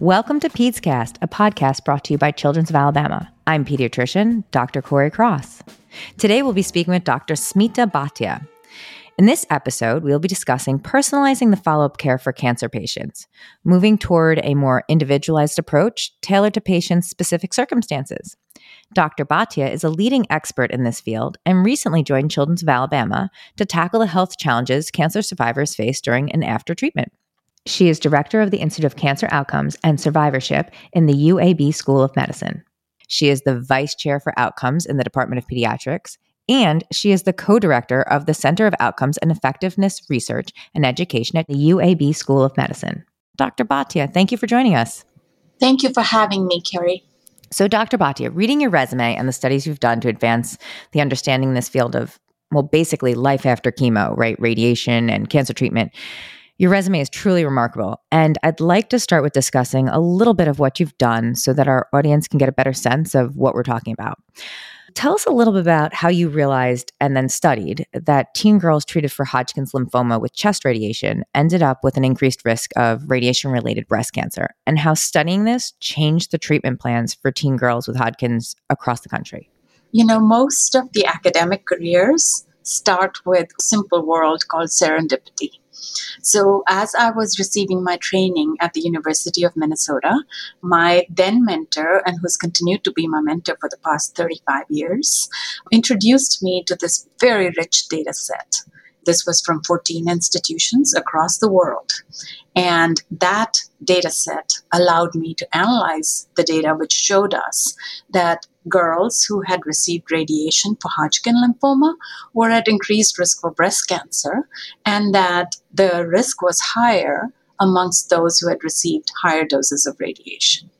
Welcome to PedsCast, a podcast brought to you by Children's of Alabama. I'm pediatrician Dr. Corey Cross. Today we'll be speaking with Dr. Smita Bhatia. In this episode, we'll be discussing personalizing the follow up care for cancer patients, moving toward a more individualized approach tailored to patients' specific circumstances. Dr. Bhatia is a leading expert in this field and recently joined Children's of Alabama to tackle the health challenges cancer survivors face during and after treatment. She is director of the Institute of Cancer Outcomes and Survivorship in the UAB School of Medicine. She is the vice chair for outcomes in the Department of Pediatrics, and she is the co director of the Center of Outcomes and Effectiveness Research and Education at the UAB School of Medicine. Dr. Bhatia, thank you for joining us. Thank you for having me, Corey. So, Dr. Bhatia, reading your resume and the studies you've done to advance the understanding in this field of, well, basically life after chemo, right? Radiation and cancer treatment your resume is truly remarkable. And I'd like to start with discussing a little bit of what you've done so that our audience can get a better sense of what we're talking about. Tell us a little bit about how you realized and then studied that teen girls treated for Hodgkin's lymphoma with chest radiation ended up with an increased risk of radiation related breast cancer, and how studying this changed the treatment plans for teen girls with Hodgkin's across the country. You know, most of the academic careers start with a simple world called serendipity. So, as I was receiving my training at the University of Minnesota, my then mentor, and who's continued to be my mentor for the past 35 years, introduced me to this very rich data set. This was from 14 institutions across the world. And that data set allowed me to analyze the data, which showed us that girls who had received radiation for Hodgkin lymphoma were at increased risk for breast cancer, and that the risk was higher amongst those who had received higher doses of radiation.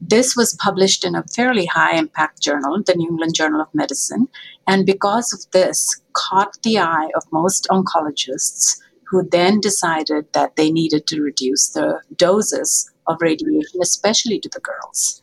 This was published in a fairly high impact journal, the New England Journal of Medicine, and because of this, caught the eye of most oncologists who then decided that they needed to reduce the doses of radiation, especially to the girls.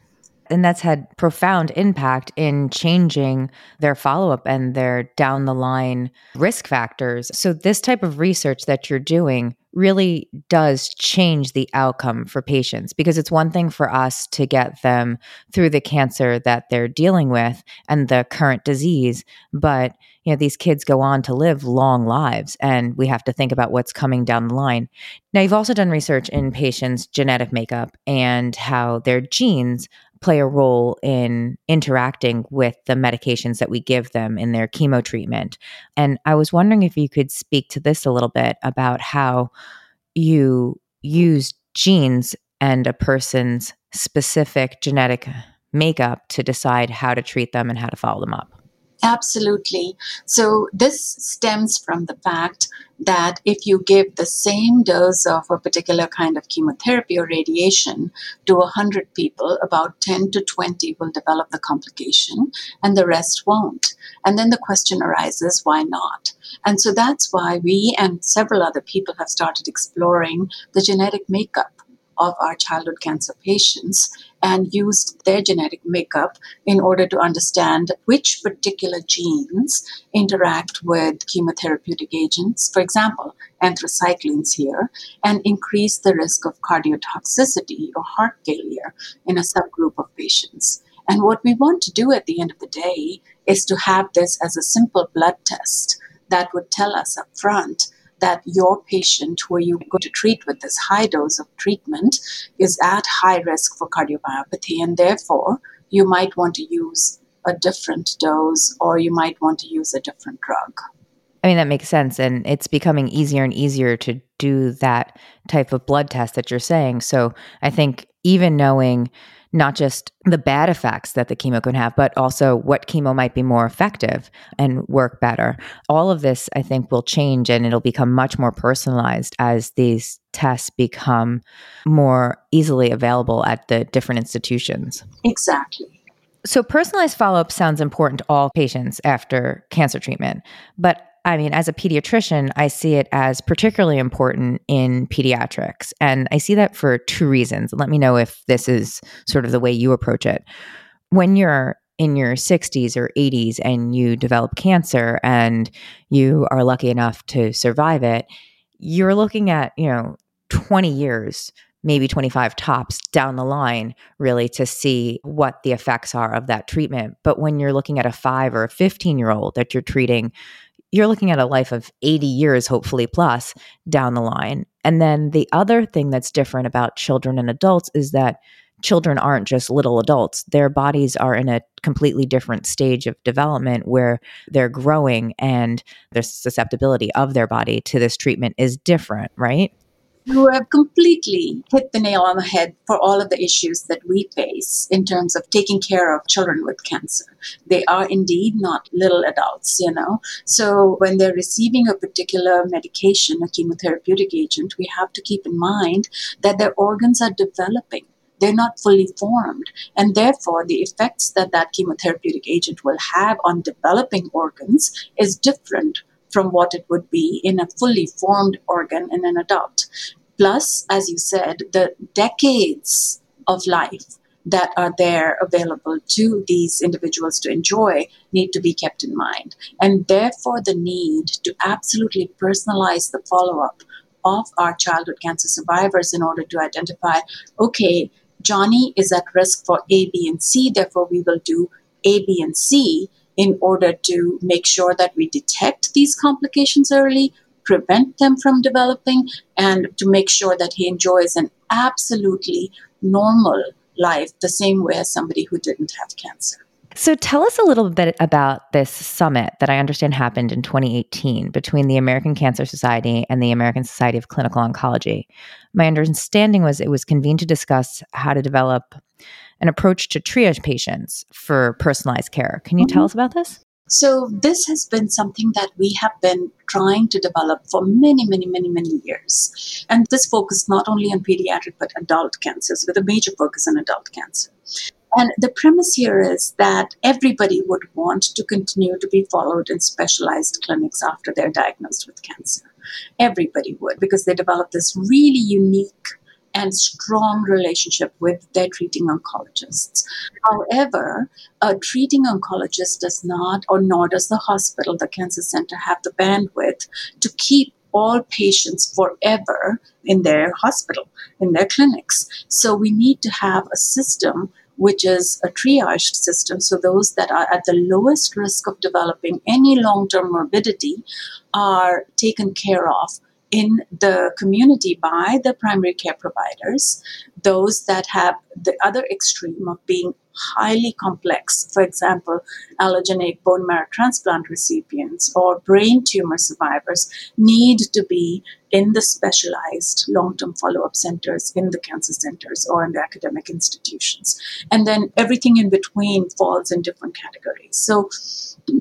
And that's had profound impact in changing their follow up and their down the line risk factors. So, this type of research that you're doing really does change the outcome for patients because it's one thing for us to get them through the cancer that they're dealing with and the current disease but you know these kids go on to live long lives and we have to think about what's coming down the line. Now you've also done research in patients genetic makeup and how their genes play a role in interacting with the medications that we give them in their chemo treatment. And I was wondering if you could speak to this a little bit about how you use genes and a person's specific genetic makeup to decide how to treat them and how to follow them up. Absolutely. So, this stems from the fact that if you give the same dose of a particular kind of chemotherapy or radiation to 100 people, about 10 to 20 will develop the complication and the rest won't. And then the question arises why not? And so that's why we and several other people have started exploring the genetic makeup of our childhood cancer patients and used their genetic makeup in order to understand which particular genes interact with chemotherapeutic agents, for example, anthracyclines here, and increase the risk of cardiotoxicity or heart failure in a subgroup of patients. And what we want to do at the end of the day is to have this as a simple blood test that would tell us up front that your patient who you going to treat with this high dose of treatment is at high risk for cardiomyopathy and therefore you might want to use a different dose or you might want to use a different drug. I mean, that makes sense. And it's becoming easier and easier to do that type of blood test that you're saying. So I think even knowing not just the bad effects that the chemo can have, but also what chemo might be more effective and work better. All of this, I think, will change and it'll become much more personalized as these tests become more easily available at the different institutions. Exactly. So, personalized follow up sounds important to all patients after cancer treatment, but I mean, as a pediatrician, I see it as particularly important in pediatrics. And I see that for two reasons. Let me know if this is sort of the way you approach it. When you're in your 60s or 80s and you develop cancer and you are lucky enough to survive it, you're looking at, you know, 20 years maybe 25 tops down the line, really to see what the effects are of that treatment. But when you're looking at a five or a 15 year old that you're treating, you're looking at a life of 80 years, hopefully plus down the line. And then the other thing that's different about children and adults is that children aren't just little adults. Their bodies are in a completely different stage of development where they're growing and the susceptibility of their body to this treatment is different, right? You have completely hit the nail on the head for all of the issues that we face in terms of taking care of children with cancer. They are indeed not little adults, you know. So when they're receiving a particular medication, a chemotherapeutic agent, we have to keep in mind that their organs are developing they're not fully formed. And therefore, the effects that that chemotherapeutic agent will have on developing organs is different from what it would be in a fully formed organ in an adult. Plus, as you said, the decades of life that are there available to these individuals to enjoy need to be kept in mind. And therefore, the need to absolutely personalize the follow up of our childhood cancer survivors in order to identify okay, Johnny is at risk for A, B, and C, therefore, we will do A, B, and C in order to make sure that we detect these complications early, prevent them from developing, and to make sure that he enjoys an absolutely normal life the same way as somebody who didn't have cancer. So tell us a little bit about this summit that I understand happened in 2018 between the American Cancer Society and the American Society of Clinical Oncology. My understanding was it was convened to discuss how to develop an approach to triage patients for personalized care. Can you mm-hmm. tell us about this? So, this has been something that we have been trying to develop for many, many, many, many years. And this focused not only on pediatric but adult cancers, with a major focus on adult cancer. And the premise here is that everybody would want to continue to be followed in specialized clinics after they're diagnosed with cancer. Everybody would, because they develop this really unique and strong relationship with their treating oncologists. However, a treating oncologist does not, or nor does the hospital, the cancer center, have the bandwidth to keep all patients forever in their hospital, in their clinics. So we need to have a system which is a triaged system. So those that are at the lowest risk of developing any long term morbidity are taken care of in the community by the primary care providers. Those that have the other extreme of being highly complex, for example, allogeneic bone marrow transplant recipients or brain tumor survivors, need to be in the specialized long term follow up centers, in the cancer centers, or in the academic institutions. And then everything in between falls in different categories. So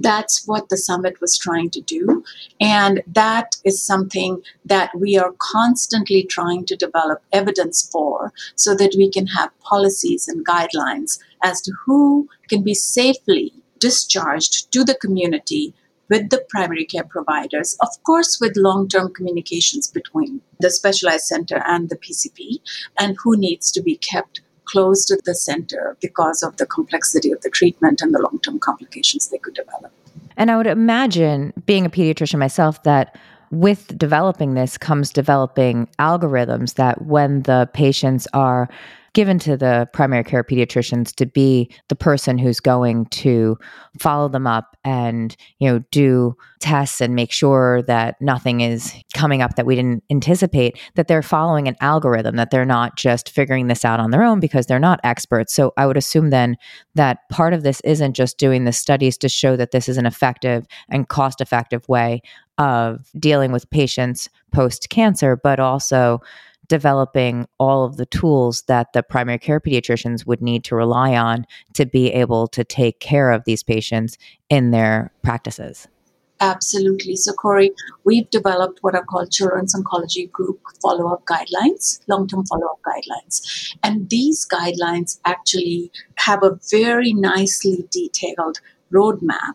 that's what the summit was trying to do. And that is something that we are constantly trying to develop evidence for so that we can have policies and guidelines as to who can be safely discharged to the community with the primary care providers, of course, with long term communications between the specialized center and the PCP, and who needs to be kept close to the center because of the complexity of the treatment and the long term complications they could develop. And I would imagine, being a pediatrician myself, that with developing this comes developing algorithms that when the patients are given to the primary care pediatricians to be the person who's going to follow them up and you know do tests and make sure that nothing is coming up that we didn't anticipate that they're following an algorithm that they're not just figuring this out on their own because they're not experts. So i would assume then that part of this isn't just doing the studies to show that this is an effective and cost effective way of dealing with patients post cancer but also developing all of the tools that the primary care pediatricians would need to rely on to be able to take care of these patients in their practices. Absolutely. So, Corey, we've developed what are called Children's Oncology Group follow up guidelines, long term follow up guidelines. And these guidelines actually have a very nicely detailed roadmap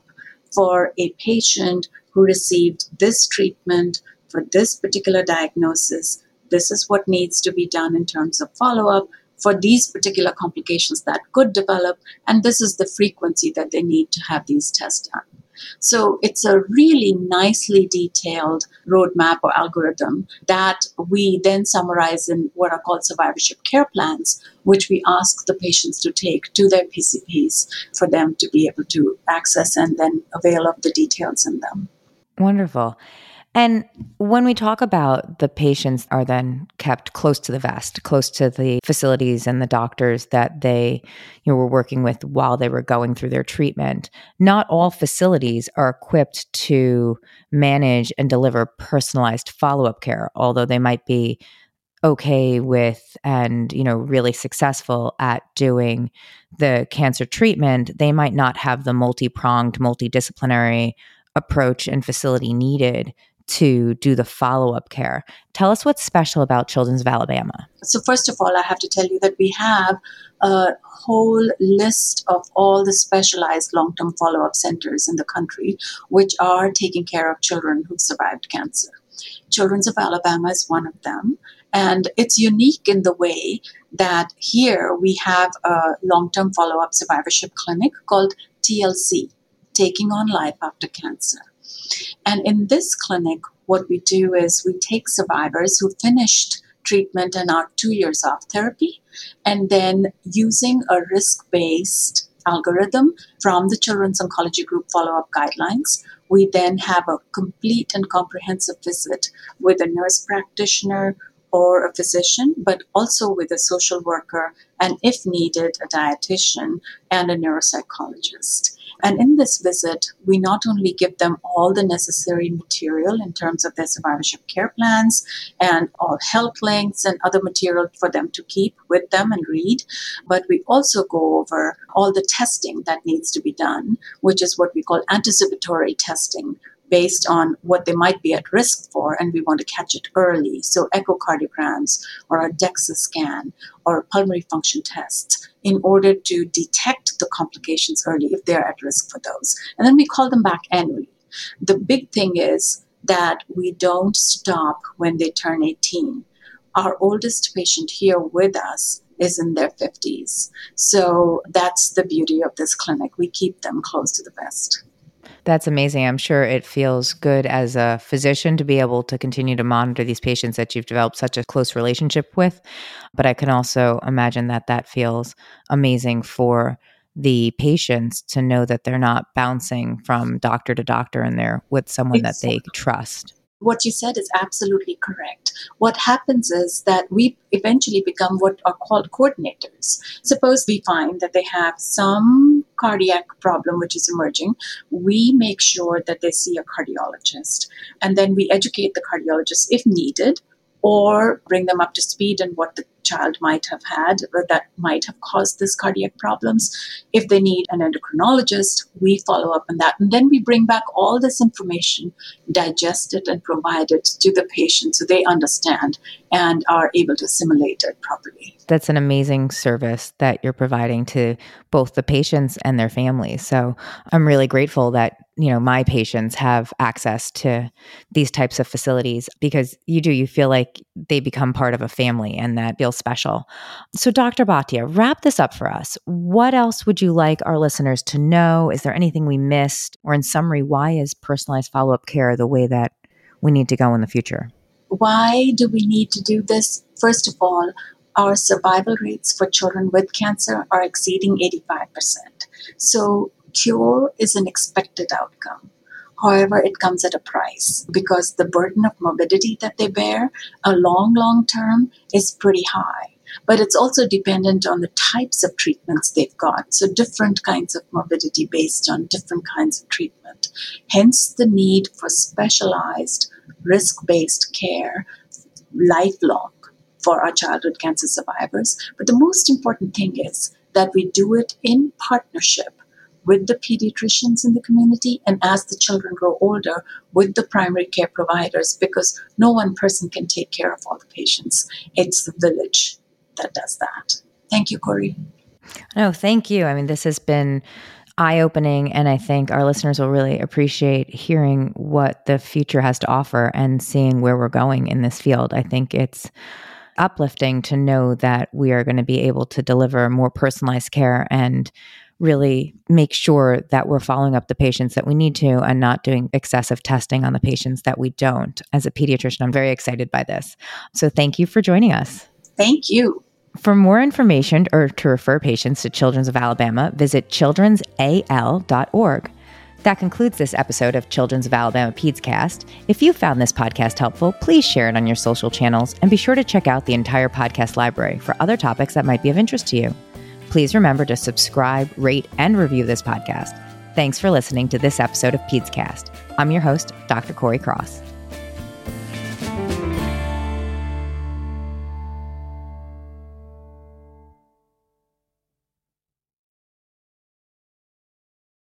for a patient who received this treatment for this particular diagnosis this is what needs to be done in terms of follow up for these particular complications that could develop, and this is the frequency that they need to have these tests done. So it's a really nicely detailed roadmap or algorithm that we then summarize in what are called survivorship care plans, which we ask the patients to take to their PCPs for them to be able to access and then avail of the details in them. Wonderful. And when we talk about the patients are then kept close to the vest, close to the facilities and the doctors that they you know, were working with while they were going through their treatment, not all facilities are equipped to manage and deliver personalized follow-up care, although they might be okay with and you know really successful at doing the cancer treatment. They might not have the multi-pronged multidisciplinary approach and facility needed to do the follow up care. Tell us what's special about Children's of Alabama. So, first of all, I have to tell you that we have a whole list of all the specialized long term follow up centers in the country which are taking care of children who've survived cancer. Children's of Alabama is one of them. And it's unique in the way that here we have a long term follow up survivorship clinic called TLC, Taking on Life After Cancer. And in this clinic, what we do is we take survivors who finished treatment and are two years off therapy, and then using a risk based algorithm from the Children's Oncology Group follow up guidelines, we then have a complete and comprehensive visit with a nurse practitioner or a physician, but also with a social worker, and if needed, a dietitian and a neuropsychologist. And in this visit, we not only give them all the necessary material in terms of their survivorship care plans and all help links and other material for them to keep with them and read, but we also go over all the testing that needs to be done, which is what we call anticipatory testing, based on what they might be at risk for, and we want to catch it early. So, echocardiograms or a DEXA scan or a pulmonary function tests in order to detect the complications early if they're at risk for those. And then we call them back annually. The big thing is that we don't stop when they turn 18. Our oldest patient here with us is in their 50s. So that's the beauty of this clinic. We keep them close to the vest. That's amazing. I'm sure it feels good as a physician to be able to continue to monitor these patients that you've developed such a close relationship with. But I can also imagine that that feels amazing for the patients to know that they're not bouncing from doctor to doctor and they're with someone exactly. that they trust what you said is absolutely correct. What happens is that we eventually become what are called coordinators. Suppose we find that they have some cardiac problem which is emerging, we make sure that they see a cardiologist. And then we educate the cardiologist if needed or bring them up to speed on what the child might have had that might have caused this cardiac problems. If they need an endocrinologist, we follow up on that. And then we bring back all this information, digest it, and provide it to the patient so they understand and are able to assimilate it properly. That's an amazing service that you're providing to both the patients and their families. So I'm really grateful that you know my patients have access to these types of facilities because you do you feel like they become part of a family and that feels special. So dr bhatia wrap this up for us. What else would you like our listeners to know? Is there anything we missed? Or in summary why is personalized follow-up care the way that we need to go in the future? Why do we need to do this? First of all our survival rates for children with cancer are exceeding 85%. So cure is an expected outcome. However, it comes at a price because the burden of morbidity that they bear, a long, long term, is pretty high. But it's also dependent on the types of treatments they've got. So, different kinds of morbidity based on different kinds of treatment. Hence, the need for specialized risk based care lifelong for our childhood cancer survivors. But the most important thing is that we do it in partnership with the pediatricians in the community and as the children grow older with the primary care providers because no one person can take care of all the patients. It's the village that does that. Thank you, Corey. No, thank you. I mean, this has been eye opening, and I think our listeners will really appreciate hearing what the future has to offer and seeing where we're going in this field. I think it's uplifting to know that we are going to be able to deliver more personalized care and really make sure that we're following up the patients that we need to and not doing excessive testing on the patients that we don't. As a pediatrician, I'm very excited by this. So thank you for joining us. Thank you. For more information or to refer patients to Children's of Alabama, visit childrensal.org. That concludes this episode of Children's of Alabama PedsCast. If you found this podcast helpful, please share it on your social channels and be sure to check out the entire podcast library for other topics that might be of interest to you. Please remember to subscribe, rate, and review this podcast. Thanks for listening to this episode of PedsCast. I'm your host, Dr. Corey Cross.